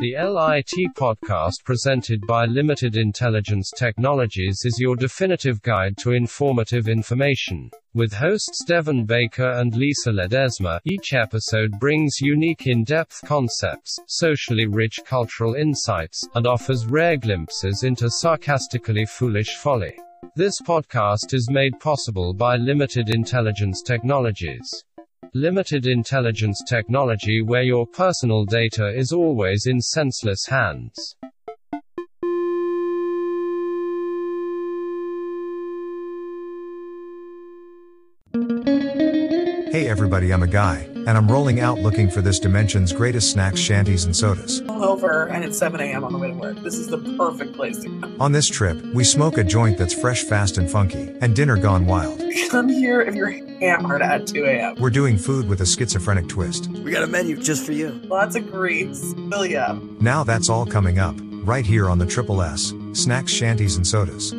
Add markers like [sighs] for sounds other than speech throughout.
The LIT podcast presented by Limited Intelligence Technologies is your definitive guide to informative information. With hosts Devin Baker and Lisa Ledesma, each episode brings unique in depth concepts, socially rich cultural insights, and offers rare glimpses into sarcastically foolish folly. This podcast is made possible by Limited Intelligence Technologies. Limited intelligence technology where your personal data is always in senseless hands. Hey everybody, I'm a guy, and I'm rolling out looking for this dimension's greatest snacks, shanties, and sodas. over and it's 7 a.m. on the way to work. This is the perfect place to come. On this trip, we smoke a joint that's fresh, fast, and funky, and dinner gone wild. Come here if you're hammered at 2 a.m. We're doing food with a schizophrenic twist. We got a menu just for you. Lots of greens. Fill you up. Now that's all coming up, right here on the Triple S Snacks, Shanties, and Sodas.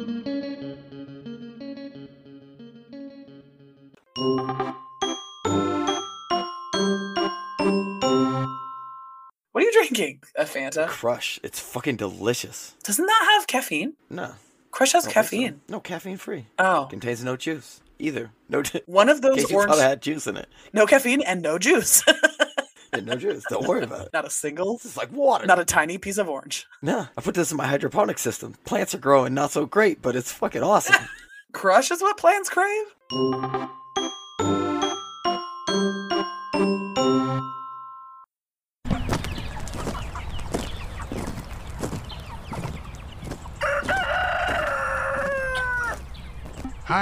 Fanta? Crush. It's fucking delicious. Doesn't that have caffeine? No. Crush has I so. caffeine. No, caffeine free. Oh. Contains no juice either. No. T- [laughs] One of those [laughs] orange. had juice in it. No caffeine and no juice. [laughs] Yeah, no juice. Don't worry about it. Not a single. It's like water. Not a tiny piece of orange. no. I put this in my hydroponic system. Plants are growing not so great, but it's fucking awesome. Crush is what plants crave?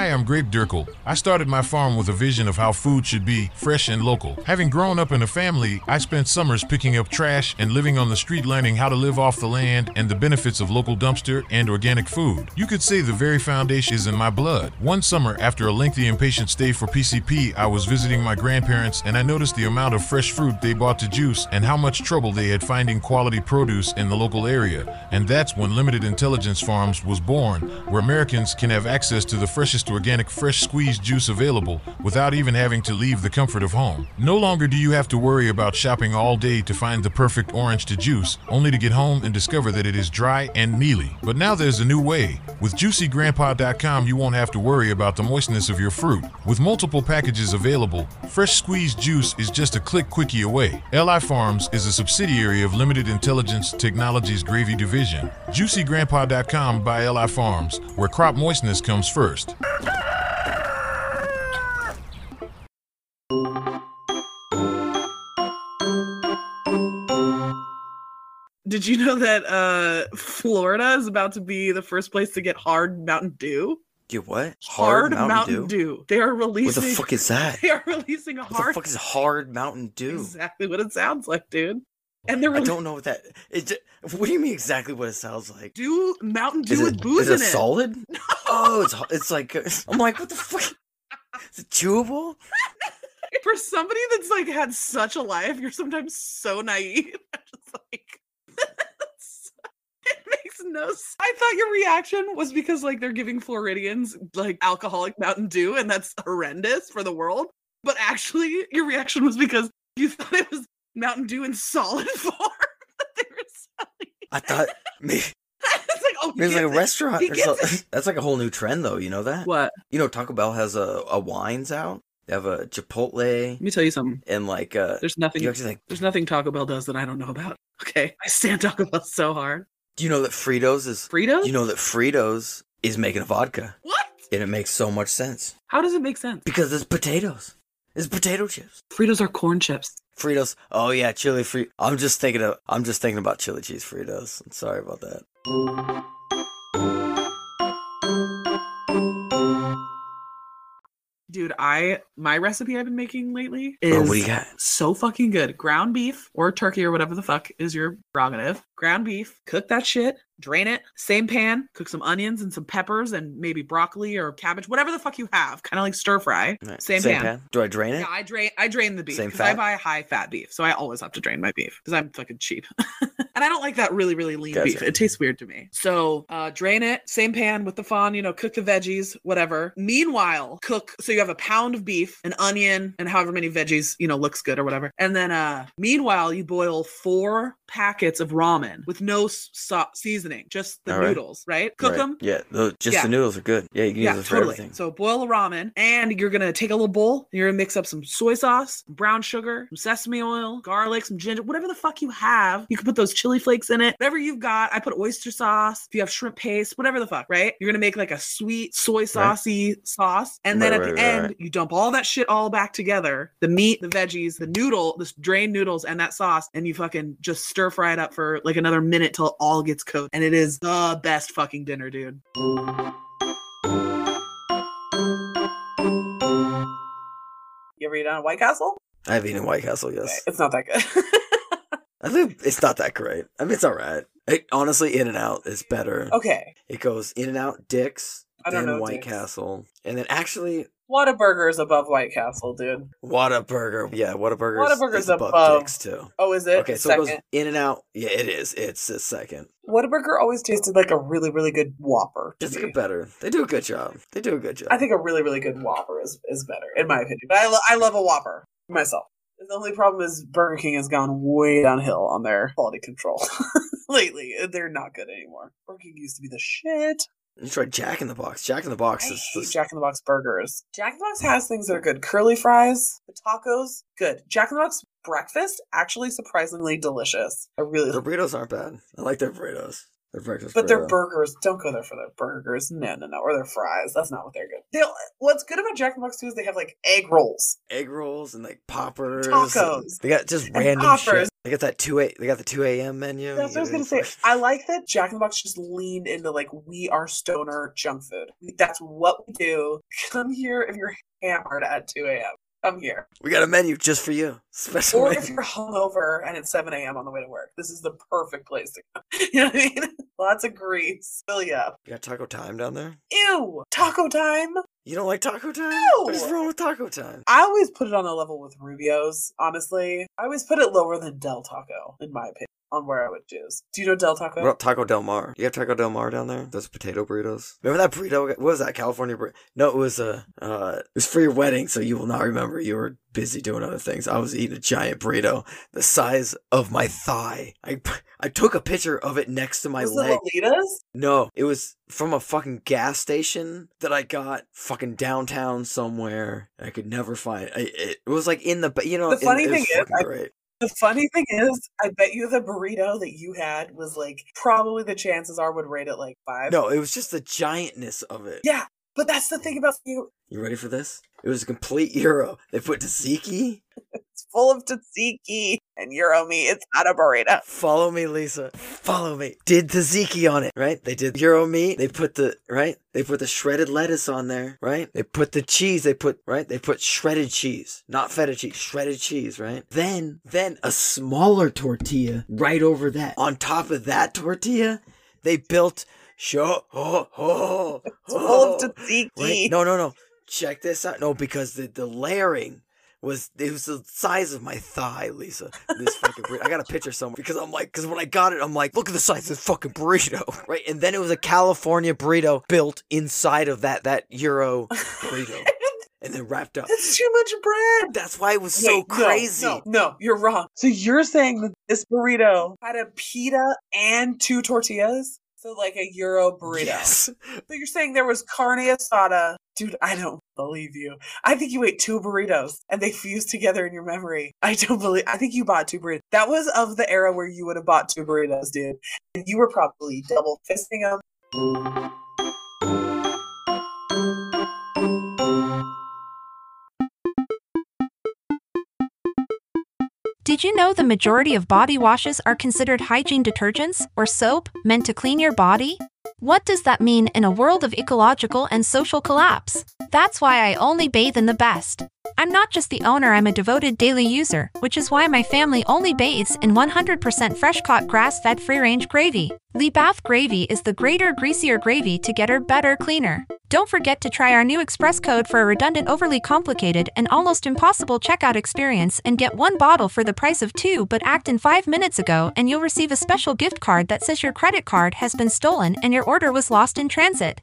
I'm Greg Dirkle. I started my farm with a vision of how food should be fresh and local. Having grown up in a family, I spent summers picking up trash and living on the street learning how to live off the land and the benefits of local dumpster and organic food. You could say the very foundation is in my blood. One summer, after a lengthy and patient stay for PCP, I was visiting my grandparents and I noticed the amount of fresh fruit they bought to juice and how much trouble they had finding quality produce in the local area. And that's when Limited Intelligence Farms was born, where Americans can have access to the freshest organic fresh squeezed juice available without even having to leave the comfort of home. No longer do you have to worry about shopping all day to find the perfect orange to juice, only to get home and discover that it is dry and mealy. But now there's a new way. With juicygrandpa.com, you won't have to worry about the moistness of your fruit. With multiple packages available, fresh squeezed juice is just a click quickie away. LI Farms is a subsidiary of Limited Intelligence Technologies Gravy Division. JuicyGrandpa.com by LI Farms, where crop moistness comes first. Did you know that uh, Florida is about to be the first place to get hard Mountain Dew? Get what? Hard, Mountain, Dew. They are releasing. What the fuck is that? [laughs] They are releasing a What the hard. fuck is hard Mountain Dew? Exactly what it sounds like, dude. And they're I don't know what that. It, what do you mean exactly what it sounds like? do Mountain Dew Is with it, booze is it in it. solid? [laughs] Oh, it's it's like [laughs] I'm like what the fuck? Is it chewable? For somebody that's like had such a life, you're sometimes so naive. I'm just like, makes no sense. I thought your reaction was because like they're giving Floridians like alcoholic Mountain Dew, and that's horrendous for the world. But actually, your reaction was because you thought it was Mountain Dew in solid [laughs] form that they were selling. I thought [laughs] maybe it's like, oh, he It's like a restaurant. He or gets something. [laughs] That's like a whole new trend, though. You know that? What? You know, Taco Bell has a, a wines out. They have a Chipotle Let me tell you something. and like uh, There's nothing. you actually like. There's nothing Taco Bell does that I don't know about. Okay, I stand Taco Bell so hard. Do you know that Fritos is? Fritos? You know that Fritos is making a vodka, what? and it makes so much sense How does it make sense? because it's potatoes. It's potato chips. Fritos are corn chips. Fritos. Oh yeah, chili free. I'm just thinking of. I'm just thinking about chili cheese Fritos. I'm sorry about that. Dude, I my recipe I've been making lately Oh, is what do you got? so fucking good. Ground beef or turkey or whatever the fuck is your prerogative. Ground beef, cook that shit, drain it, same pan, cook some onions and some peppers and maybe broccoli or cabbage, whatever the fuck you have, kind of like stir fry. Right. Same, pan. Do I drain it? Yeah, I drain I drain the beef Same because I buy high fat beef, so I always have to drain my beef because I'm fucking cheap. [laughs] And I don't like that really, really lean beef. It tastes weird to me. So uh, drain it, same pan with the fawn, you know, cook the veggies, whatever. Meanwhile, cook. So you have a pound of beef, an onion, and however many veggies, you know, looks good or whatever. And then uh, meanwhile, you boil four packets of ramen with no so- seasoning, just the All noodles, right? Cook Right. them. Yeah, the, just Yeah. the noodles are good. Yeah, you can Yeah, use totally. everything. So boil the ramen, and you're gonna take a little bowl. You're gonna mix up some soy sauce, brown sugar, some sesame oil, garlic, some ginger, whatever the fuck you have. You can put those chili flakes in it. Whatever you've got. I put oyster sauce. If you have shrimp paste, whatever the fuck, right? You're gonna make like a sweet soy saucy sauce, and then Right, at the right, right, end, right. you dump all that shit all back together. The meat, the veggies, the noodle, this drained noodles, and that sauce, and you fucking just stir fry it up for like another minute till it all gets coated. And it is the best fucking dinner, dude. You ever eat on White Castle? I've eaten White Castle, Okay, yes. It's not that good. [laughs] I think it's not that great. I mean, it's all right. It, honestly, In and Out is better. okay. It goes In and Out, Dick's, then know White Dick's. Castle, and then actually Whataburger is above White Castle, dude. Whataburger. Yeah, Whataburger. Whataburger's is above, above. Dick's too. Oh, is it? Okay, so Second. it goes In and Out. Yeah, it is. It's a second. Whataburger always tasted like a really, really good Whopper. Just me. get better. They do a good job. They do a good job. I think a really, really good Whopper is, is better, in my opinion. But I, lo- I love a Whopper myself. The only problem is Burger King has gone way downhill on their quality control [laughs] lately. They're not good anymore. Burger King used to be the shit. you tried Jack in the Box. Jack in the Box I is hate the Jack in the Box burgers. Jack in the Box [sighs] has things that are good. Curly fries, the tacos, good. Jack in the Box breakfast, actually surprisingly delicious. I really Their burritos aren't bad. I like their burritos. Their breakfast But their burgers, don't go there for their burgers. No, no, no. Or their fries. That's not what they're good. They'll, what's good about Jack in the Box too is they have like egg rolls. egg rolls and like poppers. Tacos. They got just random poppers. shit. They got that two a. They got the two a.m. menu. That's what I was gonna say. I like that Jack in the Box just leaned into like we are stoner junk food. That's what we do. Come here if you're hammered at 2 a.m. Come here. We got a menu just for you. Special Or menu. if you're hungover and it's 7 a.m. on the way to work. This is the perfect place to go. [laughs] You know what I mean? Lots of grease. Fill you up. You got Taco Time down there? Ew! Taco time! You don't like Taco Time? No! What is wrong with Taco Time? I always put it on a level with Rubio's, honestly. I always put it lower than Del Taco, in my opinion, on where I would choose. Do you know Del Taco? What about Taco Del Mar? You have Taco Del Mar down there? Those potato burritos. Remember that burrito? What was that? California burrito? No, it was a. uh, it was for your wedding, so you will not remember. You were busy doing other things. I was eating a giant burrito the size of my thigh. I I took a picture of it next to my Was leg. Lolita's? No, it was from a fucking gas station that I got fucking downtown somewhere. I could never find. I, it, it was like in the you know. The funny was thing is, I-. The funny thing is, I bet you the burrito that you had was like probably the chances are would rate it like five. No, it was just the giantness of it. Yeah, but that's the thing about you. You ready for this? It was a complete gyro. They put tzatziki. [laughs] It's full of tzatziki and gyro meat. It's not a burrito. Follow me, Lisa. Follow me. Did tzatziki on it, right? They did gyro meat. They put the right. They put the shredded lettuce on there, right? They put the cheese. They put right. They put shredded cheese, not feta cheese, shredded cheese, right? Then, then a smaller tortilla right over that. On top of that tortilla, they built show. Oh, oh, It's oh. tzatziki. Wait, no, no, no. Check this out. No, because the, the layering was it was the size of my thigh, Lisa. This fucking burrito. I got a picture somewhere because I'm like, because when I got it, I'm like, look at the size of this fucking burrito, [laughs] right? And then it was a California burrito built inside of that that Gyro [laughs] burrito, and then wrapped up. That's too much bread. That's why it was so Wait, no, crazy. No, no, you're wrong. So you're saying that this burrito had a pita and two tortillas? So like a Gyro burrito. Yes. So you're saying there was carne asada. Dude, I don't believe you. I think you ate two burritos and they fused together in your memory. I don't believe I think you bought two burritos. That was of the era where you would have bought two burritos, dude. And you were probably double fisting them. Did you know the majority of body washes are considered hygiene detergents or soap meant to clean your body? What does that mean in a world of ecological and social collapse? That's why I only bathe in the best. I'm not just the owner, I'm a devoted daily user, which is why my family only bathes in 100% fresh caught grass fed free range gravy. Lee Bath Gravy is the greater, greasier gravy to get her better, cleaner. Don't forget to try our new express code for a redundant, overly complicated, and almost impossible checkout experience and get one bottle for the price of two, but act in five minutes ago and you'll receive a special gift card that says your credit card has been stolen and your order was lost in transit.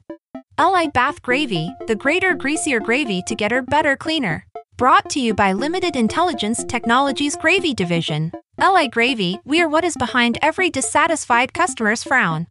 LI Bath Gravy, the greater, greasier gravy to get her better, cleaner. Brought to you by Limited Intelligence Technologies Gravy Division. LI Gravy, we are what is behind every dissatisfied customer's frown.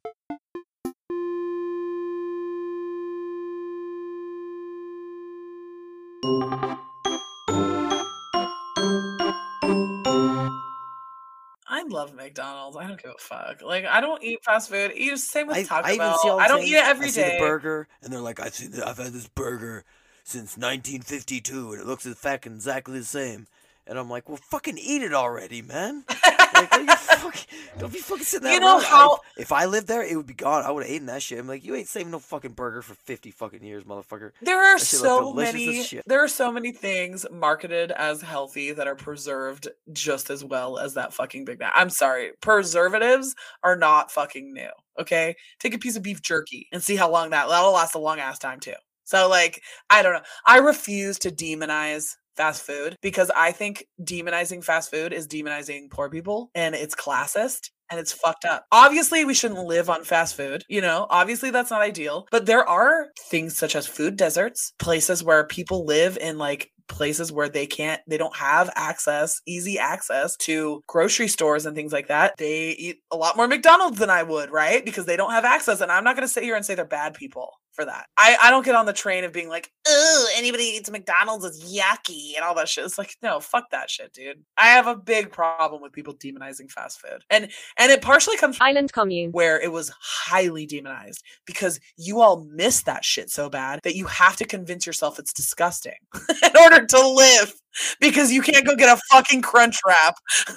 I love McDonald's. I don't give a fuck. Like I don't eat fast food. Eat same with I, Taco I even Bell. see all the I don't things, eat it every I see day. the burger, and they're like, I see, the, I've had this burger since 1952, and it looks fucking exactly the same. And I'm like, well, fucking eat it already, man. like, you [laughs] fucking, don't be fucking sitting there. You know around. I- how- if I lived there, it would be gone. I would have eaten that shit. I'm like, you ain't saving no fucking burger for 50 fucking years, motherfucker. There are That shit look so many. There are so many things marketed as healthy that are preserved just as well as that fucking Big Mac. I'm sorry, preservatives are not fucking new. Okay, take a piece of beef jerky and see how long that that'll last a long ass time too. So like, I don't know. I refuse to demonize fast food because I think demonizing fast food is demonizing poor people and it's classist and it's fucked up. Obviously, we shouldn't live on fast food, you know, obviously that's not ideal, but there are things such as food deserts, places where people live in like places where they can't they don't have access easy access to grocery stores and things like that. They eat a lot more mcdonald's than i would right? Because they don't have access and i'm not going to sit here and say they're bad people for that i i don't get on the train of being like oh anybody eats mcdonald's is yucky and all that shit it's like no fuck that shit dude i have a big problem with people demonizing fast food and and it partially comes from Island commune. where it was highly demonized because you all miss that shit so bad that you have to convince yourself it's disgusting [laughs] in order to live because you can't go get a fucking crunch wrap. [laughs]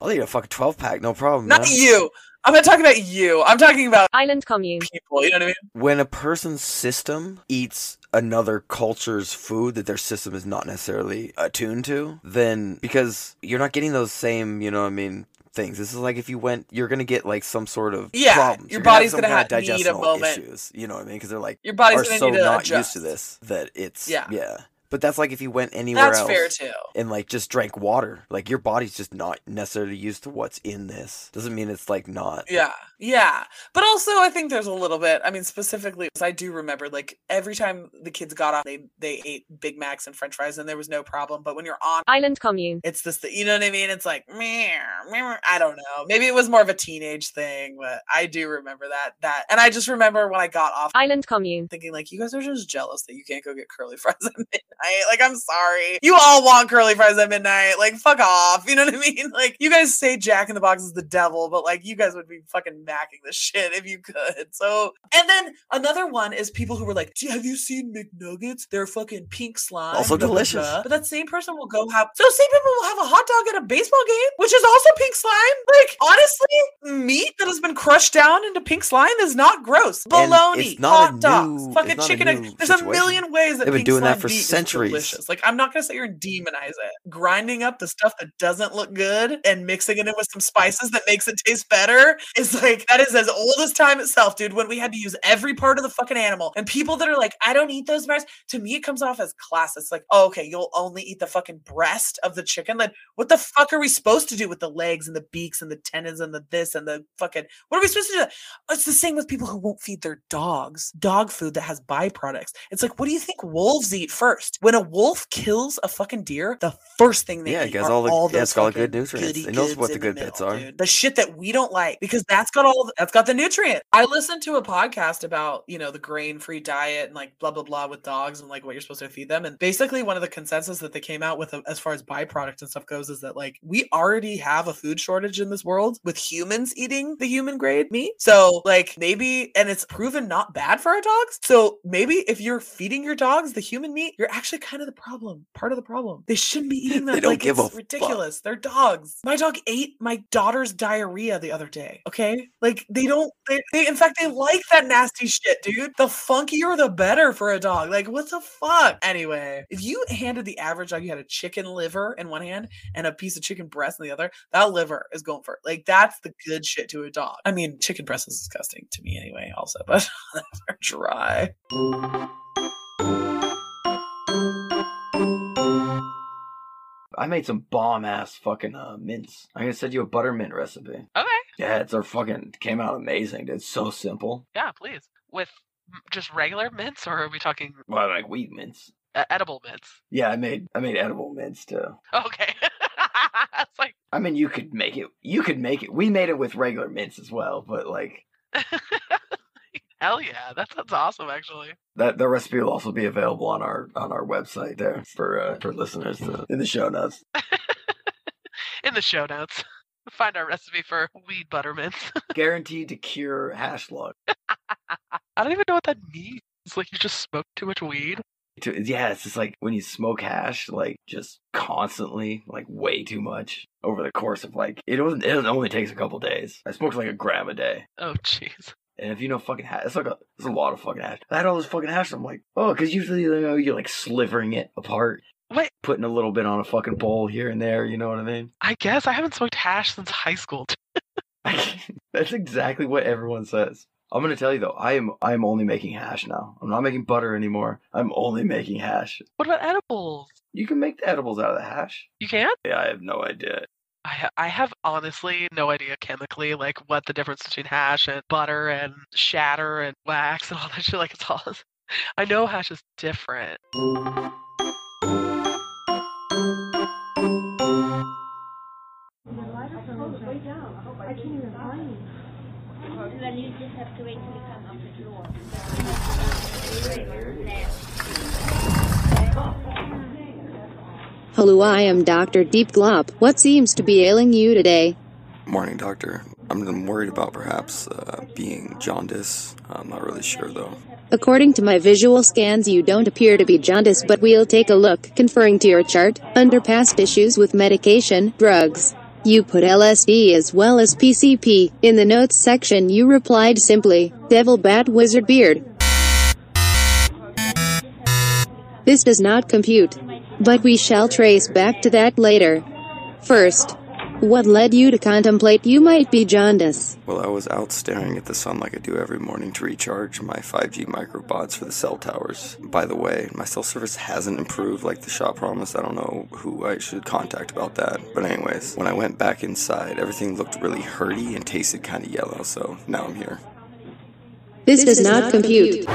I'll eat a fucking 12 pack, no problem. Not man. you. I'm not talking about you. I'm talking about Island commune. people. You know what I mean? when a person's system eats another culture's food that their system is not necessarily attuned to, then because you're not getting those same, you know what I mean, things. This is like if you went, you're gonna get like some sort of Yeah, problems. your You're gonna have body's gonna kind of need a moment. issues. You know what I mean? Because they're like Your body's are gonna so need to not adjust. used to this that it's yeah. Yeah. But that's like if you went anywhere That's else fair too. and like just drank water. Like your body's just not necessarily used to what's in this. Doesn't mean it's like not. Yeah. Yeah. But also I think there's a little bit, I mean specifically 'cause I do remember like every time the kids got off they they ate Big Macs and french fries and there was no problem, but when you're on Island commune. it's this you know what I mean? It's like meh, meh, I don't know. Maybe it was more of a teenage thing, but I do remember that that and I just remember when I got off Island commune. thinking like you guys are just jealous that you can't go get curly fries at midnight. Like I'm sorry. You all want curly fries at midnight. Like fuck off. You know what I mean? [laughs] Like you guys say Jack in the Box is the devil, but like you guys would be fucking macking this shit if you could. So and then another one is people who were like, have you seen McNuggets? They're fucking pink slime. Also delicious. But that same person will go have so same people will have a hot dog at a baseball game, which is also pink slime. Meat that has been crushed down into pink slime is not gross. Bologna, it's not hot dogs, new- fucking a chicken. egg- There's a million ways that They've been doing that for centuries. delicious. Like I'm not gonna sit here and demonize it. Grinding up the stuff that doesn't look good and mixing it in with some spices that makes it taste better is like that is as old as time itself, dude. When we had to use every part of the fucking animal, and people that are like, I don't eat those parts. To me, it comes off as class. It's like, oh, okay, you'll only eat the fucking breast of the chicken. Like, what the fuck are we supposed to do with the legs and the beaks and the tendons and the this and the fucking? What are we supposed to do? It's the same with people who won't feed their dogs dog food that has byproducts. It's like, what do you think wolves eat first? When a wolf kills a fucking deer, the first thing they Yeah, eat all the- all yeah, those it's all the good nutrients. It knows what the good middle, bits are. dude. The shit that we don't like because that's got all that's got the nutrient. I listened to a podcast about you know the grain free diet and like blah blah blah with dogs and like what you're supposed to feed them. And basically, one of the consensus that they came out with uh, as far as byproducts and stuff goes is that like we already have a food shortage in this world with humans eating the human grade meat. So like maybe and it's proven not bad for our dogs. So maybe if you're feeding your dogs the human meat, you're actually kind of the problem. Part of the problem. They shouldn't be eating [laughs] that. They don't like, give a it's fuck. ridiculous. They're dogs. My dog ate my daughter's diarrhea the other day. Okay, like they don't. They, they in fact, they like that nasty shit, dude. The funkier, the better for a dog. Like, what the fuck? Anyway, if you handed the average dog, you had a chicken liver in one hand and a piece of chicken breast in the other, that liver is going for it. Like, that's the good shit to a dog. I mean, chicken breast is disgusting to me anyway, also, but [laughs] they're dry. I made some bomb ass fucking uh, mints. I'm gonna send you a buttermint recipe. Okay. Yeah, it's our fucking came out amazing. It's so simple. Yeah, please. With just regular mints, or are we talking Well, like wheat mints. uh, edible mints? Yeah, I made I made edible mints too. [laughs] Okay. [laughs] it's like, I mean, you could make it. You could make it. We made it with regular mints as well, but like [laughs] hell yeah, that sounds awesome, actually. that, the recipe will also be available on our on our website there for uh, for listeners to, in the show notes. [laughs] In the show notes, find our recipe for weed butter mints. Guaranteed to cure hash lung. I don't even know what that means. It's like you just smoked too much weed. To- Yeah, it's just like when you smoke hash, like just constantly, like way too much over the course of like it. Wasn't, it only takes a couple days. I smoked like a gram a day. Oh, jeez. And if you know fucking hash, it's like a, it's a lot of fucking hash. I had all this fucking hash. I'm like, oh, because usually you know you're like slivering it apart, Wait, putting a little bit on a fucking bowl here and there. You know what I mean? I guess I haven't smoked hash since high school. [laughs] [laughs] That's exactly what everyone says. I'm gonna tell you though, I am I am only making hash now. I'm not making butter anymore. I'm only making hash. What about edibles? You can make the edibles out of the hash. You can? Yeah, I have no idea. I ha- I have honestly no idea chemically like what the difference between hash and butter and shatter and wax and all that shit like it's all [laughs] I know hash is different. Then you just have to wait till you come up the door. Hello, I am Dr. Deep Glop. What seems to be ailing you today? Morning, doctor. I'm I'm worried about perhaps uh, being jaundice. I'm not really sure though. According to my visual scans, you don't appear to be jaundice, but we'll take a look, conferring to your chart, under past issues with medication, drugs. You put LSD as well as PCP. In the notes section, you replied simply, Devil Bat Wizard Beard. This does not compute. But we shall trace back to that later. First, what led you to contemplate you might be jaundice? Well, I was out staring at the sun like I do every morning to recharge my 5G microbots for the cell towers. By the way, my cell service hasn't improved like the shop promised. I don't know who I should contact about that. But anyways, when I went back inside, everything looked really hurty and tasted kind of yellow. So now I'm here. This does not compute.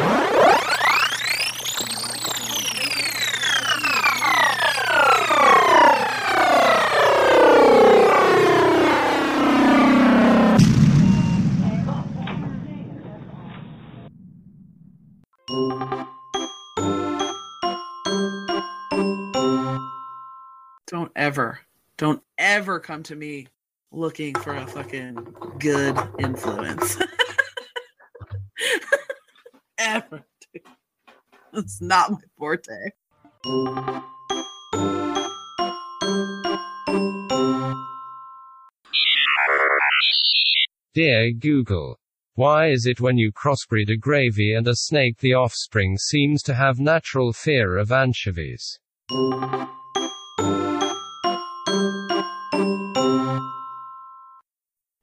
Don't ever, don't ever come to me looking for a fucking good influence. [laughs] ever. It's not my forte. Dear Google. Why is it when you crossbreed a gravy and a snake the offspring seems to have natural fear of anchovies?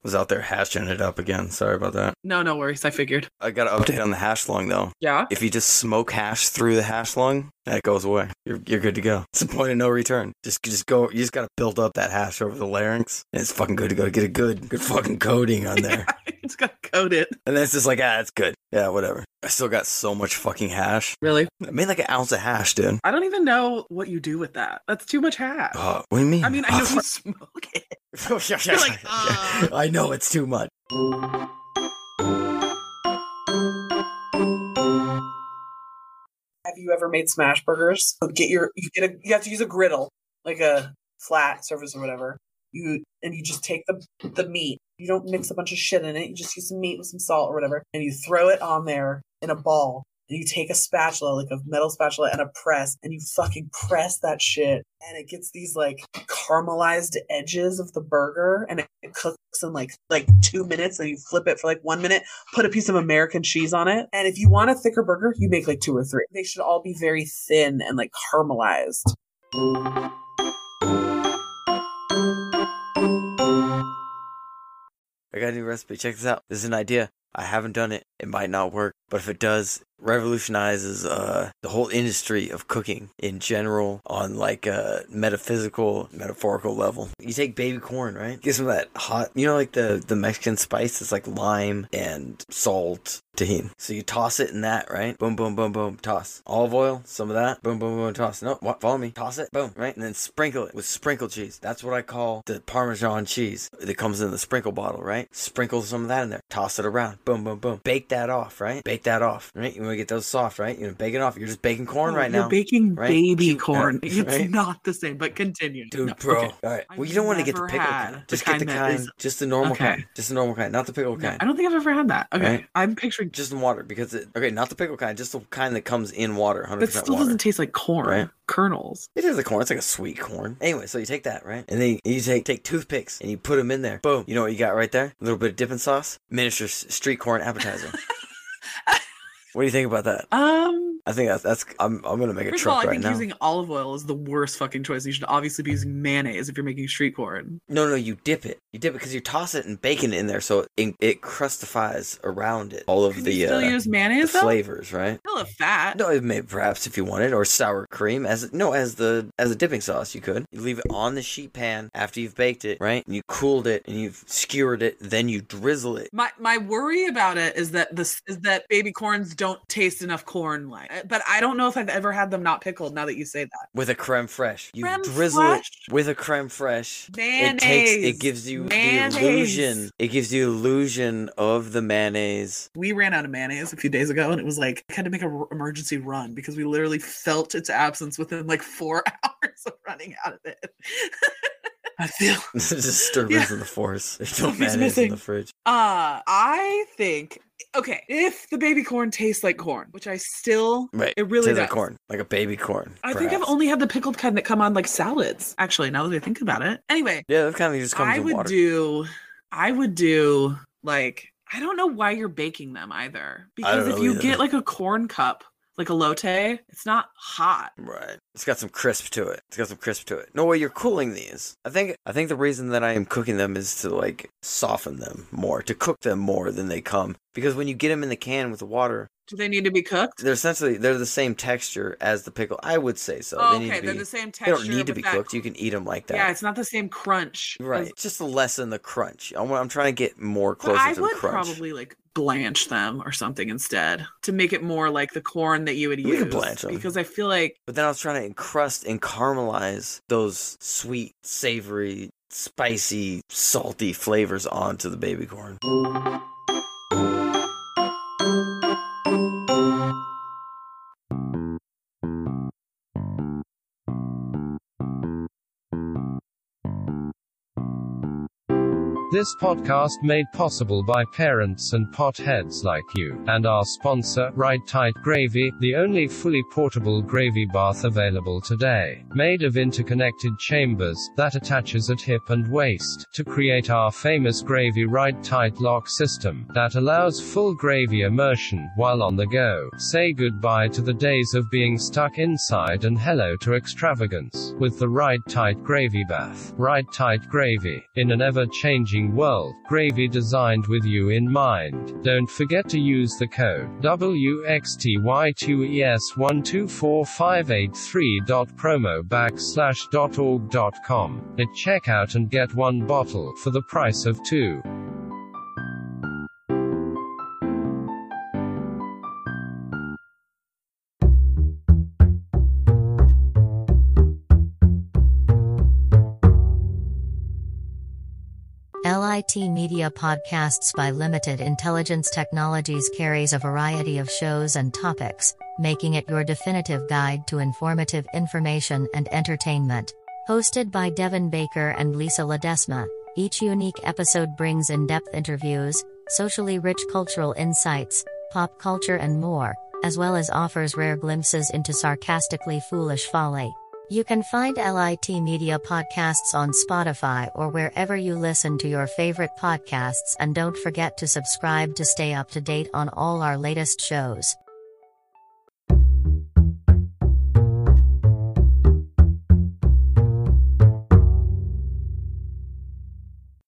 Was out there hashing it up again. Sorry about that. No, no worries. I figured. I got an update on the hash lung though. Yeah. If you just smoke hash through the hash lung, that goes away. You're, you're good to go. It's a point of no return. Just just go. You just gotta build up that hash over the larynx, and it's fucking good to go. Get a good good fucking coating on [laughs] there, it's got to code it. and then it's just like ah, it's good. Yeah, whatever. I still got so much fucking hash. Really? I made like an ounce of hash, dude. I don't even know what you do with that. That's too much hash. Oh, what do you mean? I mean, I know [laughs] you smoke it. [laughs] You're like, uh. I know it's too much. Have you ever made smash burgers? Get your you get a you have to use a griddle, like a flat surface or whatever. You and you just take the the meat. You don't mix a bunch of shit in it. You just use some meat with some salt or whatever, and you throw it on there in a ball. and you take a spatula, like a metal spatula and a press, and you fucking press that shit and it gets these like caramelized edges of the burger and it, cooks in like like two minutes and you flip it for like one minute put a piece of american cheese on it and if you want a thicker burger you make like two or three they should all be very thin and like caramelized I got a new recipe. Check this out. This is an idea. I haven't done it. It might not work, but if it does, revolutionizes uh, the whole industry of cooking in general on like a metaphysical, metaphorical level. You take baby corn, right? Get some of that hot, you know, like the the Mexican spice. It's like lime and salt, Tajín. So you toss it in that, right? Boom, boom, boom, boom, toss. Olive oil, some of that. Boom, boom, boom, toss. No, what? Follow me. Toss it. Boom, right? And then sprinkle it with sprinkle cheese. That's what I call the Parmesan cheese that comes in the sprinkle bottle, right? Sprinkle some of that in there. Toss it around. Boom, boom, boom. Bake that off, right? Bake that off, right? You want to get those soft, right? You know, bake it off. You're just baking corn oh, right You're now. baking right? baby corn. yeah, It's not the same, but continue. Dude, No, bro. okay. All right. Well, you don't want to get the pickle kind. the Just get the kind is- Just the normal Okay. kind. Just the normal kind, not the pickle No, kind. I don't think I've ever had that. Okay. Right? I'm picturing Just in water because it. Okay, not the pickle kind. Just the kind that comes in water. Hundred that still water. doesn't taste like corn. Right. Kernels. It is a corn. It's like a sweet corn. Anyway, so you take that, right? And then you take take toothpicks and you put them in there. Boom. You know what you got right there? A little bit of dipping sauce. Miniature street corn appetizer. [laughs] what do you think about that? Um I think that's that's. I'm I'm gonna make a of all, truck I right think now. using olive oil is the worst fucking choice. You should obviously be using mayonnaise if you're making street corn. No, no, you dip it. You dip it because you toss it and bacon it in there, so it, it crustifies around it all of Can the you still uh, use the mayonnaise though? flavors, right? Still a fat. No, it may perhaps if you wanted, or sour cream as no as the as a dipping sauce. You could you leave it on the sheet pan after you've baked it, right? And you cooled it and you've skewered it, then you drizzle it. My my worry about it is that this is that baby corns don't taste enough corn like. Uh, but I don't know if I've ever had them not pickled. Now that you say that, With a creme fraiche, you Creme drizzle fraiche? it with a creme fraiche. mayonnaise. It takes it gives you mayonnaise. the illusion. It gives you illusion of the mayonnaise. We ran out of mayonnaise a few days ago, and it was like I had to make an emergency run because we literally felt its absence within like four [laughs] hours of running out of it. I feel [laughs] There's a disturbance Yeah. in the force. There's no Something's mayonnaise in the fridge. Uh, I think okay, if the baby corn tastes like corn, which I still Right. it really tastes does. like corn, like a baby corn. I think I've only had the pickled kind that come on like salads. Actually, now that I think about it. Anyway, Yeah, that kind of just comes I in would water. do I would do like I don't know why you're baking them either. Because if you either. get like a corn cup, like elote, it's not hot. Right. It's got some crisp to it. It's got some crisp to it. No way you're cooling these. I think I think the reason that I am cooking them is to like soften them more, to cook them more than they come. Because when you get them in the can with the water, Do they need to be cooked? they're essentially they're the same texture as the pickle. I would say so. Oh, they need okay, to they're the same texture. They don't need to be cooked. You can eat them like that. Yeah, it's not the same crunch. right. It's just to lessen the crunch. I'm, I'm trying to get more But closer I to would the crunch. probably like blanch them or something instead to make it more like the corn that you would We use. could blanch 'em. because I feel like But then I was trying to encrust and caramelize those sweet, savory, spicy, salty flavors onto the baby corn. This podcast made possible by parents and potheads like you, and our sponsor, Ride Tight Gravy, the only fully portable gravy bath available today. Made of interconnected chambers that attaches at hip and waist to create our famous gravy Ride Tight lock system that allows full gravy immersion while on the go. Say goodbye to the days of being stuck inside and hello to extravagance with the Ride Tight Gravy Bath. Ride Tight Gravy. In an ever world, gravy designed with you in mind. Don't forget to use the code WXTY2ES124583. promo backslash org.com at checkout and get one bottle for the price of two. LIT Media Podcasts by Limited Intelligence Technologies carries a variety of shows and topics, making it your definitive guide to informative information and entertainment. Hosted by Devin Baker and Lisa Ledesma, each unique episode brings in depth interviews, socially rich cultural insights, pop culture, and more, as well as offers rare glimpses into sarcastically foolish folly. You can find LIT Media podcasts on Spotify or wherever you listen to your favorite podcasts, and don't forget to subscribe to stay up to date on all our latest shows.